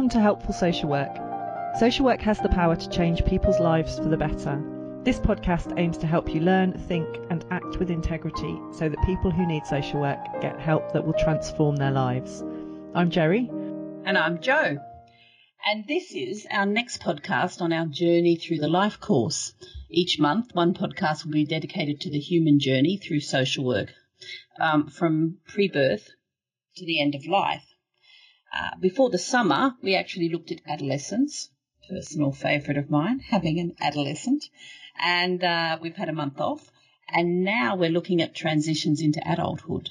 Welcome to Helpful Social Work. Social work has the power to change people's lives for the better. This podcast aims to help you learn, think, and act with integrity so that people who need social work get help that will transform their lives. I'm Jerry. And I'm Joe. And this is our next podcast on our journey through the life course. Each month, one podcast will be dedicated to the human journey through social work, um, from pre birth to the end of life. Uh, before the summer, we actually looked at adolescence, personal favourite of mine, having an adolescent, and uh, we've had a month off. And now we're looking at transitions into adulthood.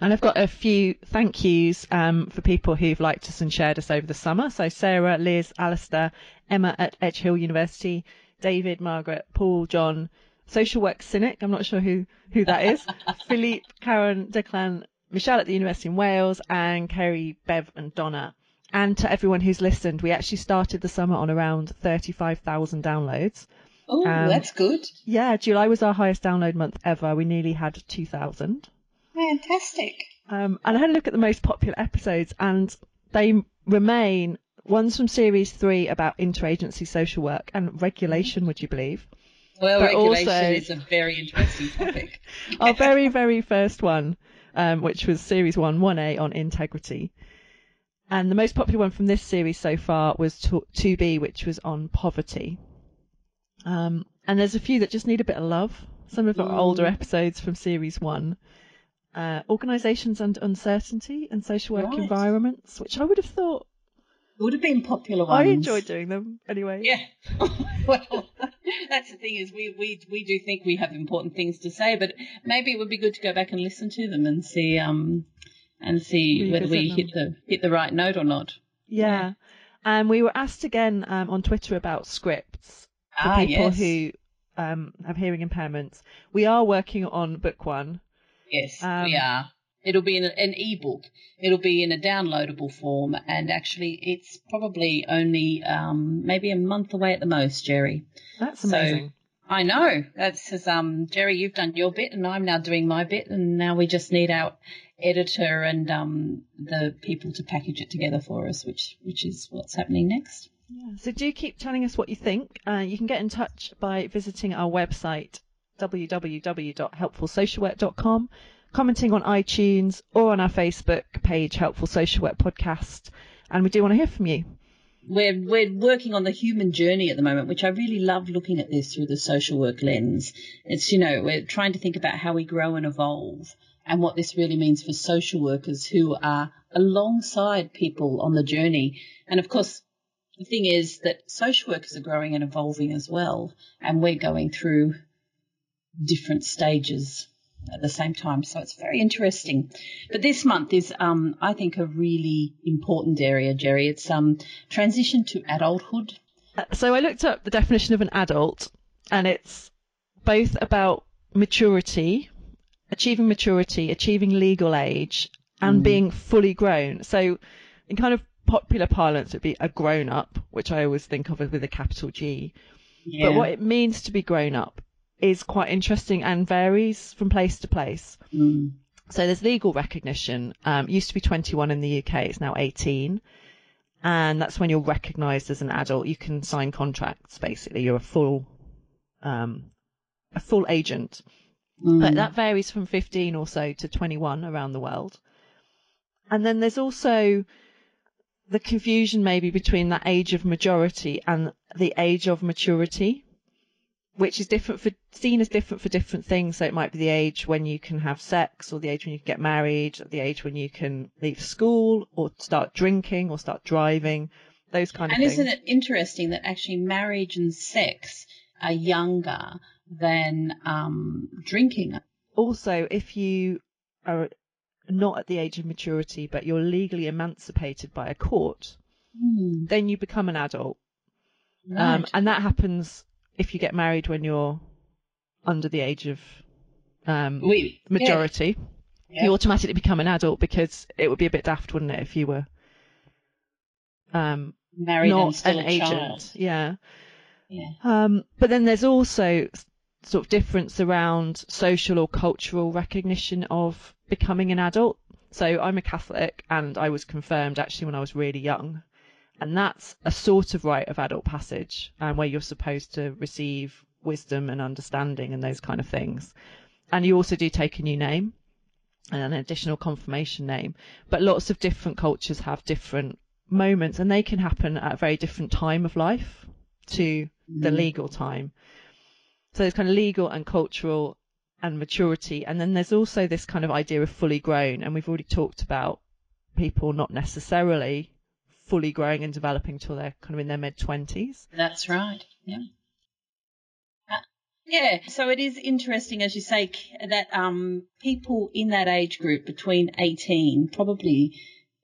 And I've got a few thank yous um, for people who've liked us and shared us over the summer. So Sarah, Liz, Alistair, Emma at Edge Hill University, David, Margaret, Paul, John, Social Work Cynic, I'm not sure who, who that is, Philippe, Karen, Declan, Michelle at the University in Wales, and Kerry, Bev, and Donna. And to everyone who's listened, we actually started the summer on around 35,000 downloads. Oh, Um, that's good. Yeah, July was our highest download month ever. We nearly had 2,000. Fantastic. Um, and I had a look at the most popular episodes, and they remain ones from series three about interagency social work and regulation, would you believe? Well, But regulation also- is a very interesting topic. Our very, very first one, um, which was series one, 1A on integrity. And the most popular one from this series so far was 2B, which was on poverty. Um, and there's a few that just need a bit of love. Some of our Mm. older episodes from series one. Uh, organisations and uncertainty and social work Right. environments, which I would have thought Would have been popular ones. I enjoyed doing them anyway. Yeah. well, that's the thing is we, we we do think we have important things to say, but maybe it would be good to go back and listen to them and see um and see whether we Revisit hit the hit the right note or not. Yeah. And we were asked again um, on Twitter about scripts for ah, people yes. who um, have hearing impairments. We are working on book one. Yes, um, we are. It'll be in an ebook. It'll be in a downloadable form, and actually, it's probably only um, maybe a month away at the most, Jerry. That's So- amazing. I know. That's as um Jerry, you've done your bit and I'm now doing my bit and now we just need our editor and um the people to package it together for us, which which is what's happening next. yeah. So do keep telling us what you think. Uh, you can get in touch by visiting our website www.helpfulsocialwork.com, commenting on iTunes or on our Facebook page, Helpful Social Work Podcast. And we do want to hear from you. We're we're working on the human journey at the moment, which I really love looking at this through the social work lens. It's you know, we're trying to think about how we grow and evolve and what this really means for social workers who are alongside people on the journey. And of course, the thing is that social workers are growing and evolving as well, and we're going through different stages at the same time. So it's very interesting. But this month is, um, I think, a really important area, Jerry. It's um, transition to adulthood. Uh, So I looked up the definition of an adult, and it's both about maturity, achieving maturity, achieving legal age, and Mm. being fully grown. So, in kind of popular parlance, it'd be a grown up, which I always think of with a capital G. Yeah. But what it means to be grown up is quite interesting and varies from place to place. Mm. So there's legal recognition. Um, it used to be 21 in the UK. It's now 18. And that's when you're recognised as an adult. You can sign contracts. Basically, you're a full, um, a full agent. Mm. But that varies from 15 or so to 21 around the world. And then there's also the confusion maybe between that age of majority and the age of maturity, which is different for seen as different for different things. So it might be the age when you can have sex, or the age when you can get married, or the age when you can leave school, or start drinking, or start driving, those kind of and things. isn't it interesting that actually marriage and sex are younger than um, drinking? also, if you are not at the age of maturity, but you're legally emancipated by a court, Mm. then you become an adult. Um, and that happens if you get married when you're under the age of um, majority. Yeah. You automatically become an adult because it would be a bit daft, wouldn't it, if you were um, married and not still an a agent? child. Yeah. Yeah. Um, but then there's also sort of difference around social or cultural recognition of becoming an adult. So I'm a Catholic and I was confirmed actually when I was really young. And that's a sort of rite of adult passage, um, where you're supposed to receive wisdom and understanding and those kind of things. And you also do take a new name and an additional confirmation name. But lots of different cultures have different moments and they can happen at a very different time of life to the legal time. So it's kind of legal and cultural and maturity. And then there's also this kind of idea of fully grown. And we've already talked about people not necessarily fully growing and developing till they're kind of in their mid 20s. That's right. Yeah. Uh, yeah, so it is interesting, as you say, that um, people in that age group between 18, probably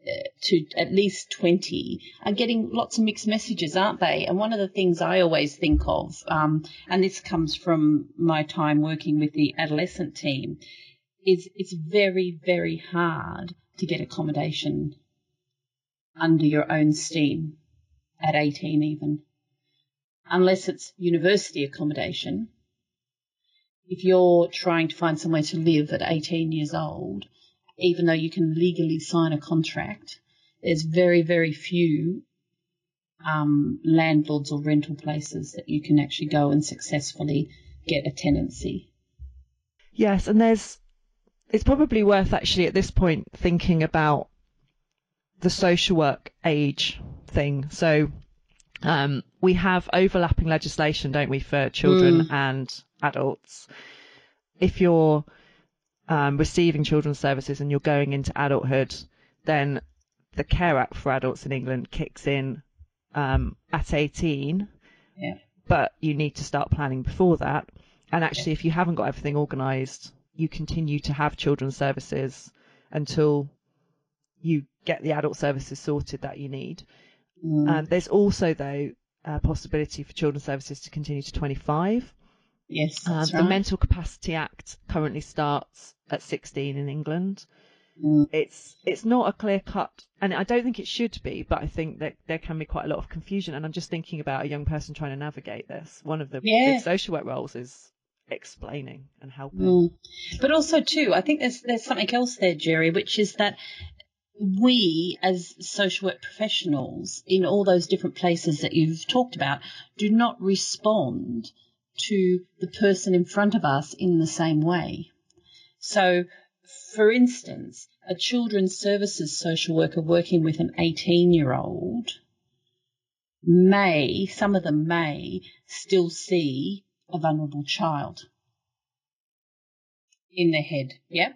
uh, to at least 20 are getting lots of mixed messages, aren't they? And one of the things I always think of, um, and this comes from my time working with the adolescent team, is it's very, very hard to get accommodation under your own steam at 18 even. Unless it's university accommodation. If you're trying to find somewhere to live at 18 years old, even though you can legally sign a contract, there's very, very few um, landlords or rental places that you can actually go and successfully get a tenancy. Yes, and there's it's probably worth actually at this point thinking about the social work age thing. So um, we have overlapping legislation, don't we, for children Mm. and adults. If you're um, receiving children's services and you're going into adulthood, then the Care Act for adults in England kicks in um, at 18, Yeah. but you need to start planning before that. And actually, if you haven't got everything organised, you continue to have children's services until you get the adult services sorted that you need. Mm. Um, there's also, though, a possibility for children's services to continue to 25. yes, Um, The right. Mental Capacity Act currently starts at 16 in England. Mm. It's it's not a clear cut, and I don't think it should be, but I think that there can be quite a lot of confusion. And I'm just thinking about a young person trying to navigate this. One of the Yeah. big social work roles is explaining and helping. Mm. But also too, I think there's there's something else there, Jerry, which is that we as social work professionals in all those different places that you've talked about do not respond to the person in front of us in the same way. So, for instance, a children's services social worker working with an 18 year old may, some of them may, still see a vulnerable child in their head. Yeah.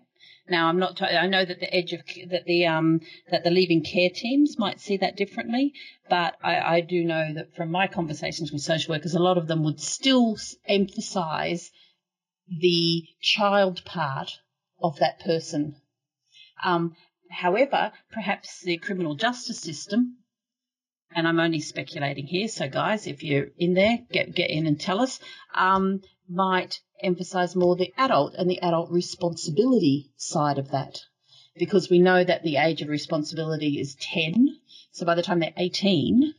Now I'm not. T- I know that the edge of that the um that the leaving care teams might see that differently, but I, I do know that from my conversations with social workers, a lot of them would still emphasise the child part of that person. Um, however, perhaps the criminal justice system, and I'm only speculating here, so guys, if you're in there, get get in and tell us, um, might emphasize more the adult and the adult responsibility side of that. Because we know that the age of responsibility is 10. So by the time they're 18,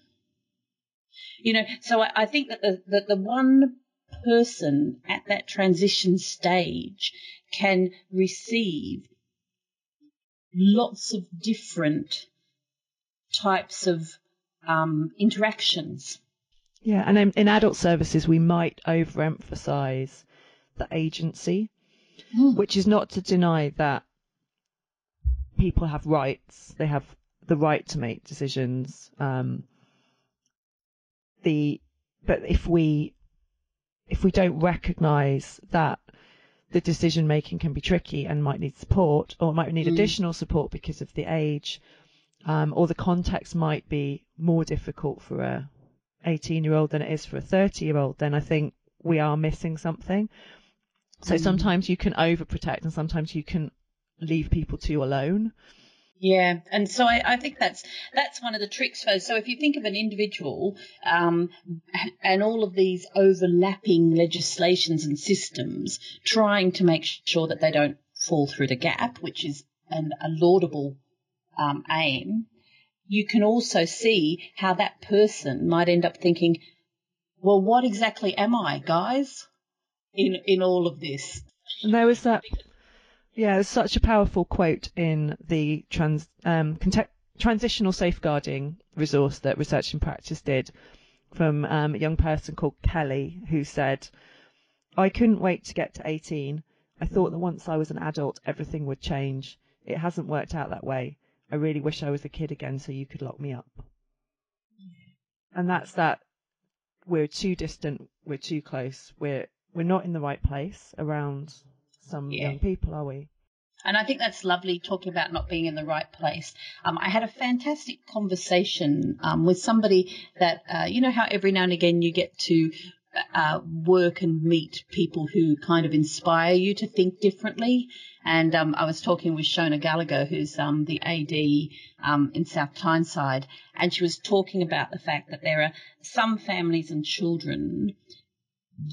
you know, so I, I think that the, that the one person at that transition stage can receive lots of different types of um, interactions. Yeah, and in, in adult services, we might overemphasize the agency, which is not to deny that people have rights. They have the right to make decisions. Um, the but if we if we don't recognise that the decision making can be tricky and might need support or might need Mm. additional support because of the age, um, or the context might be more difficult for a 18 year old than it is for a 30 year old, then I think we are missing something. So Mm. sometimes you can overprotect and sometimes you can leave people to you alone. Yeah, and so I, I think that's that's one of the tricks. For, so if you think of an individual um, and all of these overlapping legislations and systems, trying to make sure that they don't fall through the gap, which is an, a laudable um, aim, you can also see how that person might end up thinking, "Well, what exactly am I, guys?" In in all of this. And there was that, yeah, there's such a powerful quote in the trans, um, context, transitional safeguarding resource that Research in Practice did from um, a young person called Kelly who said, I couldn't wait to get to 18. I thought that once I was an adult, everything would change. It hasn't worked out that way. I really wish I was a kid again so you could lock me up. And that's that we're too distant, we're too close, we're we're not in the right place around some Yeah. young people, are we? And I think that's lovely talking about not being in the right place. Um, I had a fantastic conversation um, with somebody that, uh, you know, how every now and again you get to uh, work and meet people who kind of inspire you to think differently. And um, I was talking with Shona Gallagher, who's um, the AD um, in South Tyneside, and she was talking about the fact that there are some families and children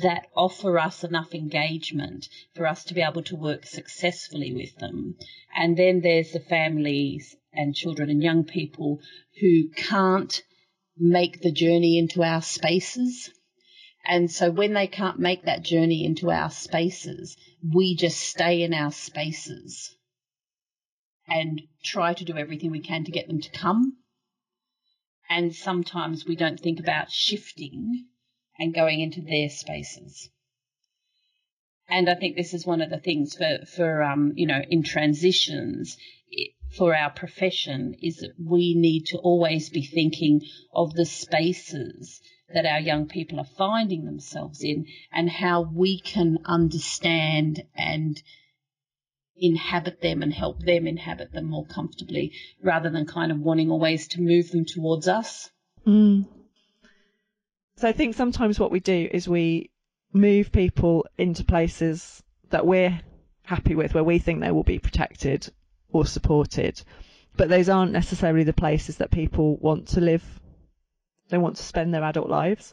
that offer us enough engagement for us to be able to work successfully with them. And then there's the families and children and young people who can't make the journey into our spaces. And so when they can't make that journey into our spaces, we just stay in our spaces and try to do everything we can to get them to come. And sometimes we don't think about shifting and going into their spaces. And I think this is one of the things for, for um, you know, in transitions for our profession is that we need to always be thinking of the spaces that our young people are finding themselves in and how we can understand and inhabit them and help them inhabit them more comfortably rather than kind of wanting always to move them towards us. Mm. So I think sometimes what we do is we move people into places that we're happy with, where we think they will be protected or supported, but those aren't necessarily the places that people want to live. They want to spend their adult lives,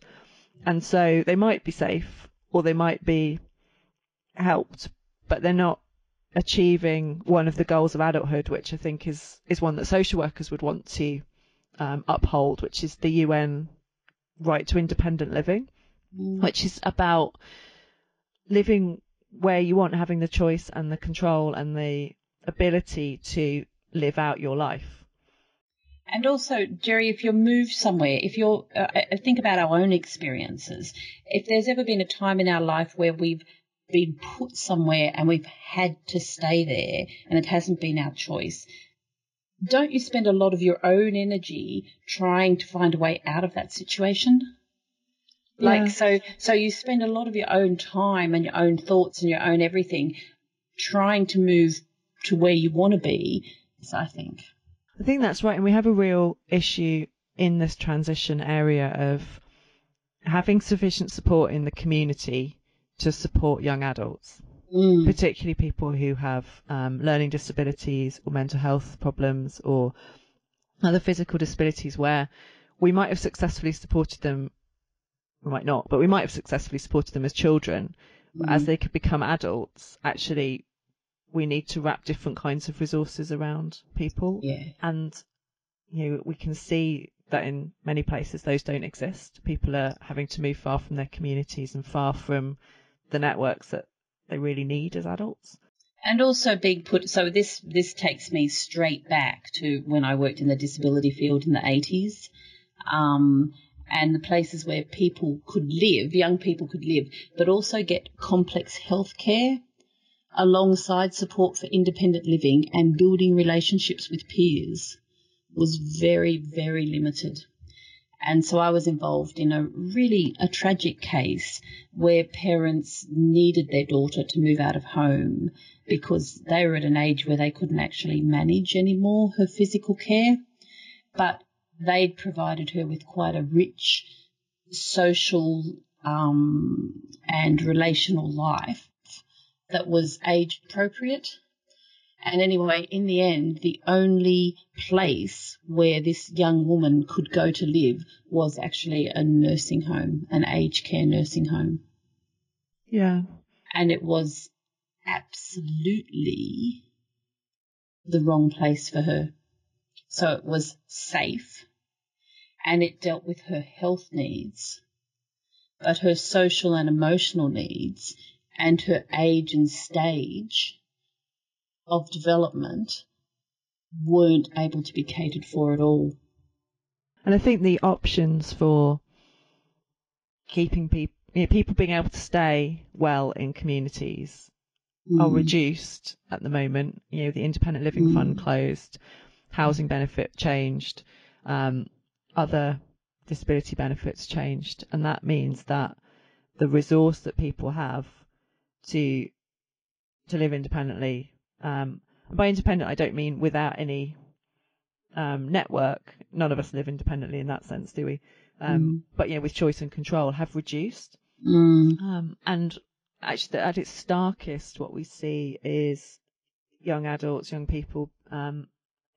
and so they might be safe or they might be helped, but they're not achieving one of the goals of adulthood, which I think is is one that social workers would want to um, uphold, which is the UN right to independent living, which is about living where you want, having the choice and the control and the ability to live out your life. And also, Jerry, if you're moved somewhere, if you're, uh, uh, think about our own experiences. If there's ever been a time in our life where we've been put somewhere and we've had to stay there and it hasn't been our choice, don't you spend a lot of your own energy trying to find a way out of that situation? Yeah. Like, so, so you spend a lot of your own time and your own thoughts and your own everything trying to move to where you want to be, so I think. I think that's right, and we have a real issue in this transition area of having sufficient support in the community to support young adults. Mm. particularly people who have um, learning disabilities or mental health problems or other physical disabilities where we might have successfully supported them, we might not, but we might have successfully supported them as children. But as they could become adults, actually, we need to wrap different kinds of resources around people. Yeah. And, you know, we can see that in many places those don't exist. People are having to move far from their communities and far from the networks that they really need as adults. And also being put, so this, this takes me straight back to when I worked in the disability field in the 80s. Um, and the places where people could live, young people could live, but also get complex health care alongside support for independent living and building relationships with peers was very, very limited. And so I was involved in a really a tragic case where parents needed their daughter to move out of home because they were at an age where they couldn't actually manage anymore her physical care. But they'd provided her with quite a rich social um, and relational life that was age appropriate. And anyway, in the end, the only place where this young woman could go to live was actually a nursing home, an aged care nursing home. Yeah. And it was absolutely the wrong place for her. So it was safe and it dealt with her health needs, but her social and emotional needs and her age and stage of development weren't able to be catered for at all. And I think the options for keeping people, you know, people being able to stay well in communities mm. are reduced at the moment. You know, the Independent Living mm. Fund closed, housing benefit changed, um, other disability benefits changed, and that means that the resource that people have to to live independently. Um, by independent, I don't mean without any um, network. None of us live independently in that sense, do we? Um, mm. But yeah, with choice and control, have reduced. Mm. Um, and actually, at its starkest, what we see is young adults, young people um,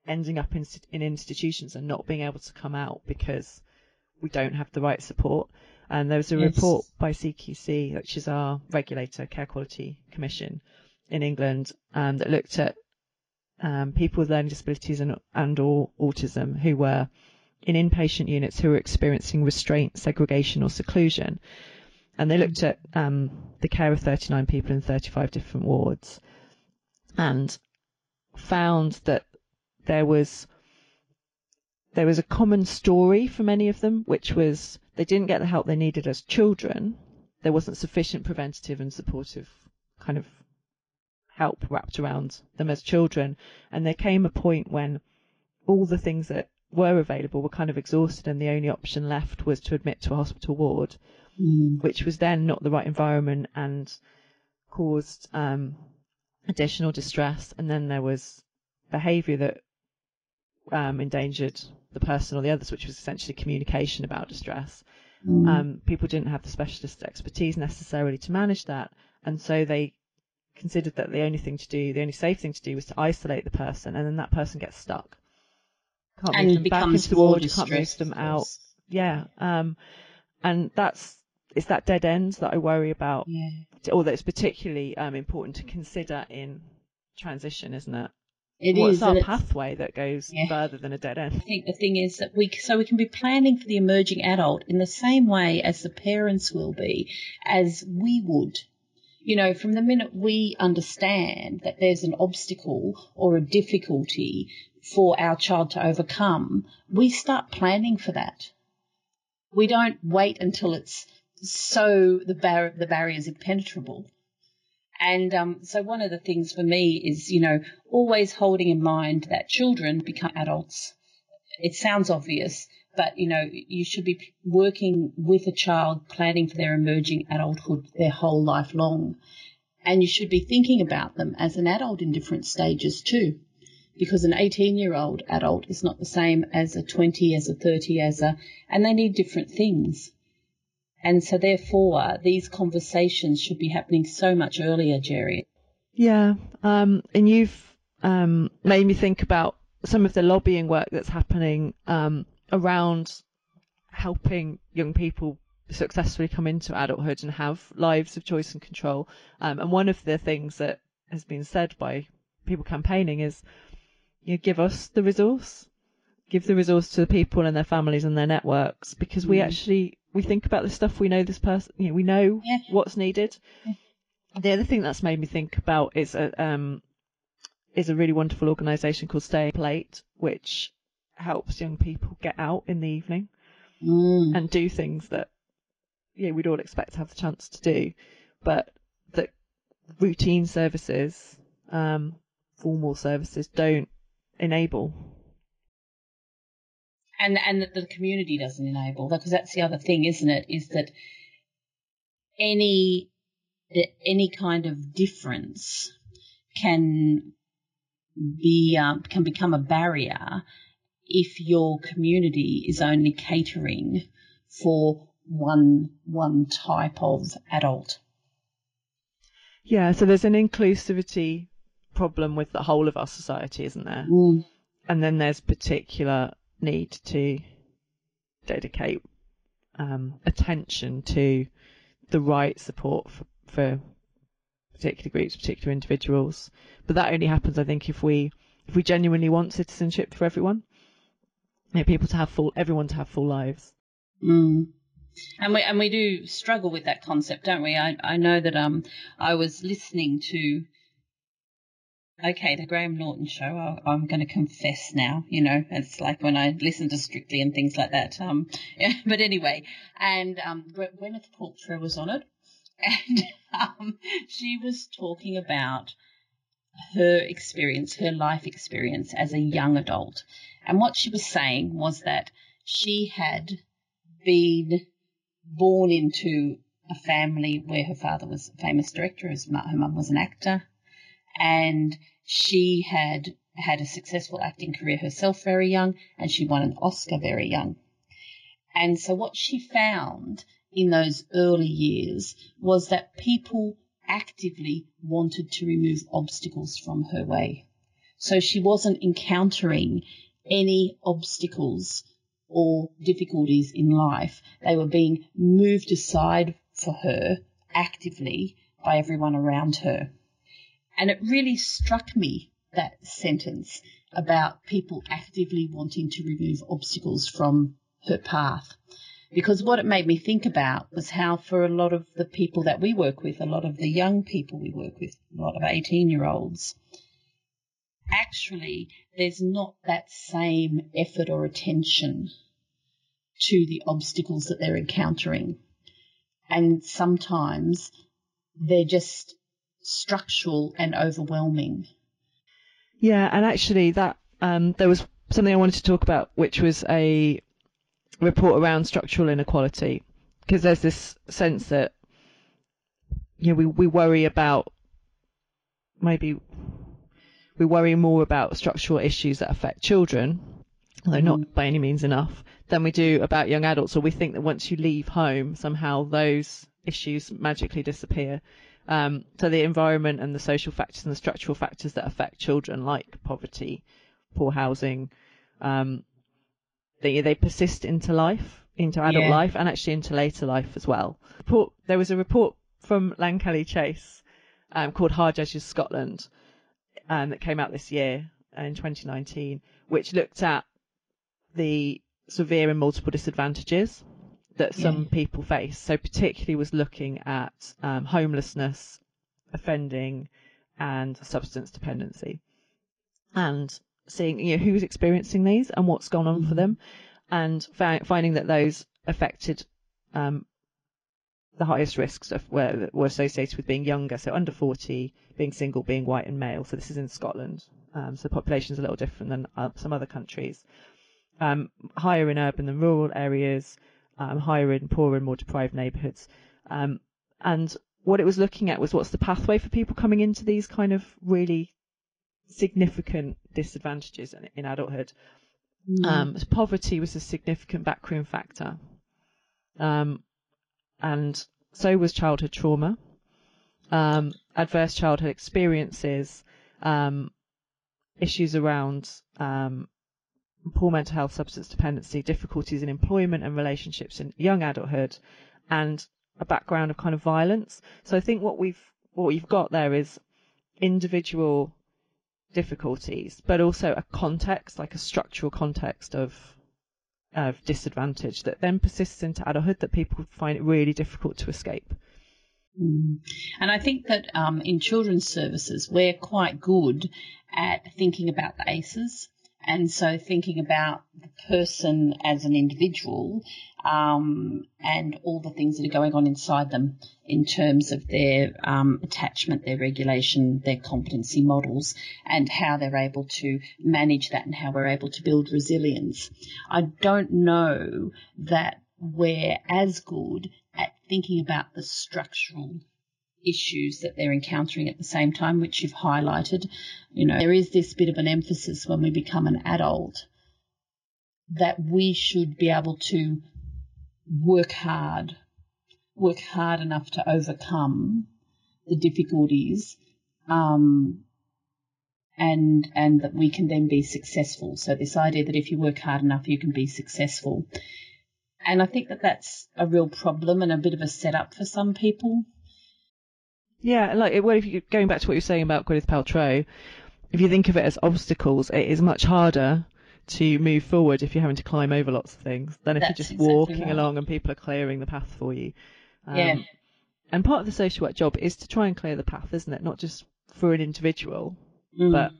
ending up in, in institutions and not being able to come out because we don't have the right support. And there was a yes. report by CQC, which is our regulator, Care Quality Commission in England, um, that looked at um, people with learning disabilities and, and or autism who were in inpatient units who were experiencing restraint, segregation or seclusion. And they looked at um, the care of 39 people in 35 different wards and found that there was there was a common story for many of them, which was they didn't get the help they needed as children. There wasn't sufficient preventative and supportive kind of help wrapped around them as children. And there came a point when all the things that were available were kind of exhausted and the only option left was to admit to a hospital ward, mm. which was then not the right environment and caused um, additional distress. And then there was behaviour that um, endangered the person or the others, which was essentially communication about distress. Mm. Um, people didn't have the specialist expertise necessarily to manage that, and so they considered that the only thing to do, the only safe thing to do, was to isolate the person, and then that person gets stuck. Can't and move them back into the ward, can't move them out. Yeah, um, and that's it's that dead end that I worry about, yeah. or that it's particularly um, important to consider in transition, isn't it? It What's is, our pathway that goes Yeah. further than a dead end? I think the thing is that we so we can be planning for the emerging adult in the same way as the parents will be, as we would. You know, from the minute we understand that there's an obstacle or a difficulty for our child to overcome, we start planning for that. We don't wait until it's so the bar- the barrier is impenetrable. And um, so one of the things for me is, you know, always holding in mind that children become adults. It sounds obvious, but you know, you should be working with a child, planning for their emerging adulthood their whole life long. And you should be thinking about them as an adult in different stages too. Because an 18 year old adult is not the same as a 20, as a 30, as a, and they need different things. And so, therefore, these conversations should be happening so much earlier, Jerry. Yeah, um, and you've um, made me think about some of the lobbying work that's happening um, around helping young people successfully come into adulthood and have lives of choice and control. Um, and one of the things that has been said by people campaigning is, you know, give us the resource, give the resource to the people and their families and their networks, because we Mm. actually we think about this stuff. We know this person, you know, we know Yeah. what's needed. Yeah. The other thing that's made me think about is a um, is a really wonderful organisation called Stay Up Late, which helps young people get out in the evening Mm. and do things that yeah we'd all expect to have the chance to do, but that routine services, um, formal services don't enable. and and that the community doesn't enable because that's the other thing, isn't it? Is that any any kind of difference can be um, can become a barrier if your community is only catering for one one type of adult. Yeah, so there's an inclusivity problem with the whole of our society, isn't there? Mm. And then there's particular need to dedicate um, attention to the right support for, for particular groups, particular individuals. But that only happens, I think, if we if we genuinely want citizenship for everyone. You know, people to have full, everyone to have full lives. Mm. And we and we do struggle with that concept, don't we? I I know that um I was listening to okay, the Graham Norton show, I, am going to confess now, you know, it's like when I listen to Strictly and things like that. Um, yeah, but anyway, and um, Gwyneth Paltrow was on it, and um, she was talking about her experience, her life experience as a young adult. And what she was saying was that she had been born into a family where her father was a famous director, her mum was an actor, and she had had a successful acting career herself very young, and she won an Oscar very young. And so what she found in those early years was that people actively wanted to remove obstacles from her way. So she wasn't encountering any obstacles or difficulties in life. They were being moved aside for her actively by everyone around her. And it really struck me, that sentence about people actively wanting to remove obstacles from her path. Because what it made me think about was how, for a lot of the people that we work with, a lot of the young people we work with, a lot of 18 year olds, actually, there's not that same effort or attention to the obstacles that they're encountering. And sometimes they're just structural and overwhelming. Yeah, and actually, that um, there was something I wanted to talk about, which was a report around structural inequality, because there's this sense that you know we we worry about maybe we worry more about structural issues that affect children, although mm-hmm. not by any means enough, than we do about young adults. Or we think that once you leave home, somehow those issues magically disappear. Um, so the environment and the social factors and the structural factors that affect children, like poverty, poor housing, um, they they persist into life, into adult yeah. life, and actually into later life as well. Report, there was a report from Lankelly Chase um, called Hard Edges Scotland um, that came out this year in 2019, which looked at the severe and multiple disadvantages that some yeah. people face. So particularly was looking at um, homelessness, offending, and substance dependency, and seeing you know who's experiencing these and what's gone on mm-hmm. for them, and fi- finding that those affected um, the highest risks of, were, were associated with being younger, so under 40, being single, being white and male. So this is in Scotland. Um, so the population is a little different than uh, some other countries. Um, higher in urban than rural areas, um, higher in poorer and more deprived neighbourhoods. Um, and what it was looking at was what's the pathway for people coming into these kind of really significant disadvantages in, in adulthood. Mm. Um, poverty was a significant backroom factor. Um, and so was childhood trauma, um, adverse childhood experiences, um, issues around um, poor mental health, substance dependency, difficulties in employment and relationships in young adulthood, and a background of kind of violence. So I think what we've what we've got there is individual difficulties, but also a context, like a structural context of of disadvantage that then persists into adulthood that people find it really difficult to escape. Mm. And I think that um, in children's services, we're quite good at thinking about the ACEs and so thinking about the person as an individual um, and all the things that are going on inside them in terms of their um, attachment, their regulation, their competency models, and how they're able to manage that and how we're able to build resilience. I don't know that we're as good at thinking about the structural issues that they're encountering at the same time, which you've highlighted. You know, there is this bit of an emphasis when we become an adult that we should be able to work hard, work hard enough to overcome the difficulties, um, and and that we can then be successful. So this idea that if you work hard enough, you can be successful. And I think that that's a real problem and a bit of a setup for some people. Yeah, like well, if you going back to what you're saying about Gwyneth Paltrow, if you think of it as obstacles, it is much harder to move forward if you're having to climb over lots of things than if That's you're just exactly walking right. along and people are clearing the path for you. Um, yeah. And part of the social work job is to try and clear the path, isn't it? Not just for an individual, mm. but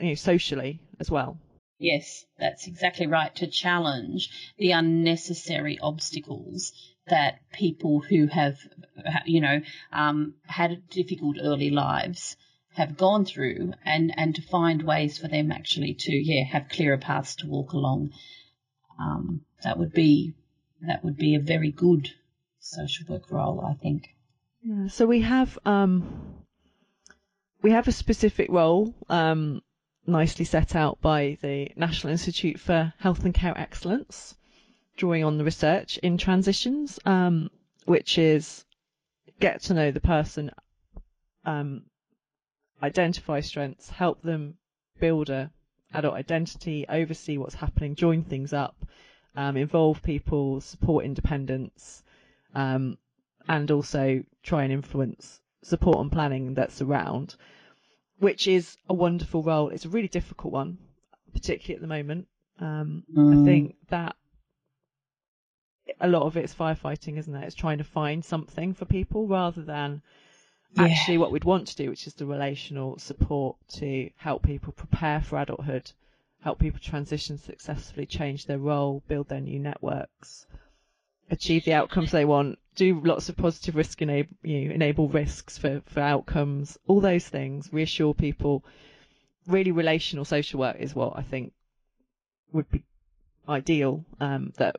you know, socially as well. Yes, that's exactly right. To challenge the unnecessary obstacles that people who have, you know, um, had difficult early lives have gone through, and and to find ways for them actually to yeah have clearer paths to walk along. Um, that would be that would be a very good social work role, I think. Yeah, so we have um, we have a specific role um, nicely set out by the National Institute for Health and Care Excellence, drawing on the research in transitions, um, which is get to know the person, um, identify strengths, help them build a adult identity, oversee what's happening, join things up, um, involve people, support independence, um, and also try and influence support and planning that's around, which is a wonderful role. It's a really difficult one, particularly at the moment. Um, mm. I think that a lot of it's firefighting, isn't it? It's trying to find something for people rather than yeah. actually what we'd want to do, which is the relational support to help people prepare for adulthood, help people transition successfully, change their role, build their new networks, achieve the outcomes they want, do lots of positive risk enable, you know, enable risks for, for outcomes, all those things, reassure people. Really relational social work is what I think would be ideal, um, that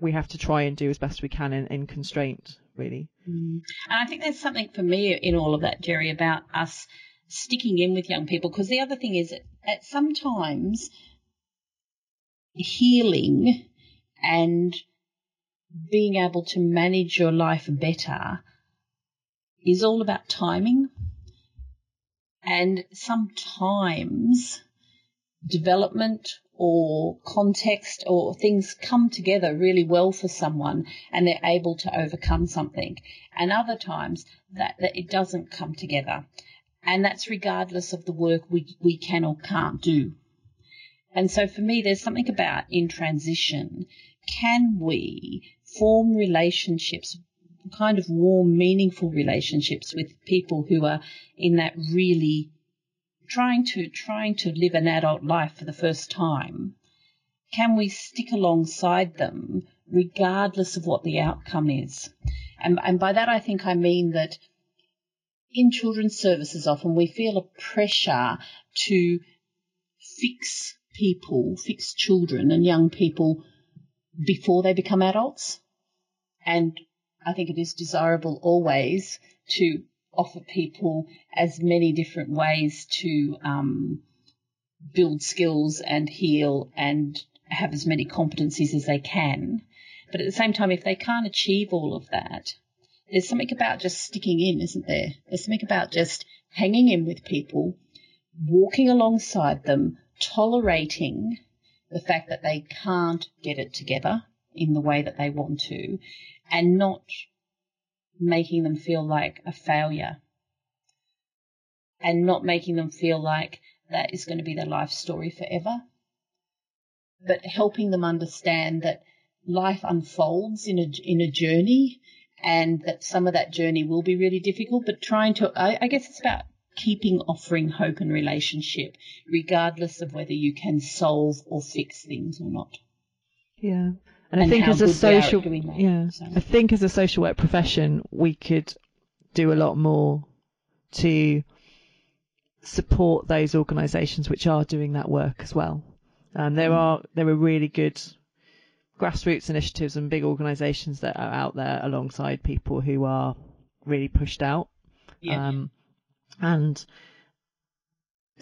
we have to try and do as best we can in, in constraint, really. Mm. And I think there's something for me in all of that, Jerry, about us sticking in with young people. Because the other thing is, at sometimes healing and being able to manage your life better is all about timing. And sometimes development or context or things come together really well for someone and they're able to overcome something. And other times that, that it doesn't come together. And that's regardless of the work we, we can or can't do. And so for me, there's something about in transition. Can we form relationships, kind of warm, meaningful relationships with people who are in that really trying to trying to live an adult life for the first time, can we stick alongside them regardless of what the outcome is? And, and by that I think I mean that in children's services often we feel a pressure to fix people, fix children and young people before they become adults. And I think it is desirable always to offer people as many different ways to um, build skills and heal and have as many competencies as they can. But at the same time, if they can't achieve all of that, there's something about just sticking in, isn't there? There's something about just hanging in with people, walking alongside them, tolerating the fact that they can't get it together in the way that they want to, and not making them feel like a failure and not making them feel like that is going to be their life story forever, but helping them understand that life unfolds in a, in a journey and that some of that journey will be really difficult, but trying to, I, I guess it's about keeping offering hope and relationship, regardless of whether you can solve or fix things or not. Yeah. And, and I think as a social, yeah, so. I think as a social work profession, we could do a lot more to support those organisations which are doing that work as well. Um, there mm. are there are really good grassroots initiatives and big organisations that are out there alongside people who are really pushed out, yeah. um, and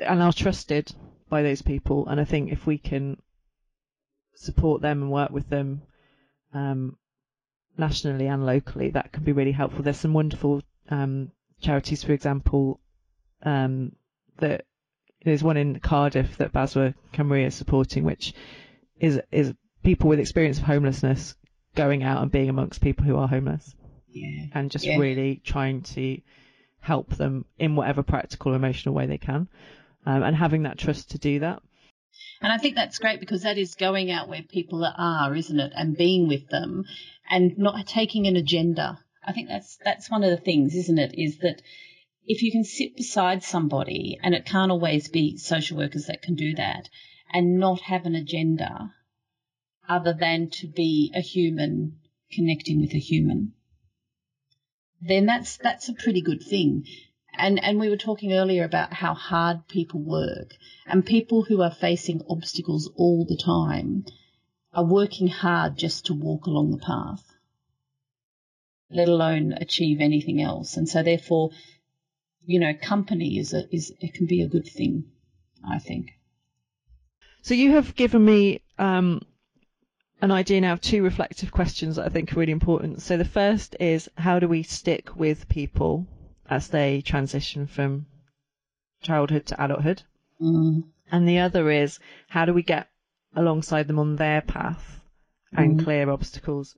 and are trusted by those people. And I think if we can support them and work with them um, nationally and locally, that can be really helpful. There's some wonderful um, charities, for example, um, that there's one in Cardiff that BASW Cymru is supporting, which is is people with experience of homelessness going out and being amongst people who are homeless, yeah. and just yeah. really trying to help them in whatever practical or emotional way they can, um, and having that trust to do that. And I think that's great because that is going out where people are, isn't it? And being with them and not taking an agenda. I think that's that's one of the things, isn't it? Is that if you can sit beside somebody, and it can't always be social workers that can do that, and not have an agenda other than to be a human connecting with a human, then that's that's a pretty good thing. And and we were talking earlier about how hard people work, and people who are facing obstacles all the time are working hard just to walk along the path, let alone achieve anything else. And so therefore, you know, company is a is it can be a good thing, I think. So you have given me um, an idea now of two reflective questions that I think are really important. So the first is how do we stick with people as they transition from childhood to adulthood? Mm. And the other is how do we get alongside them on their path and Mm. clear obstacles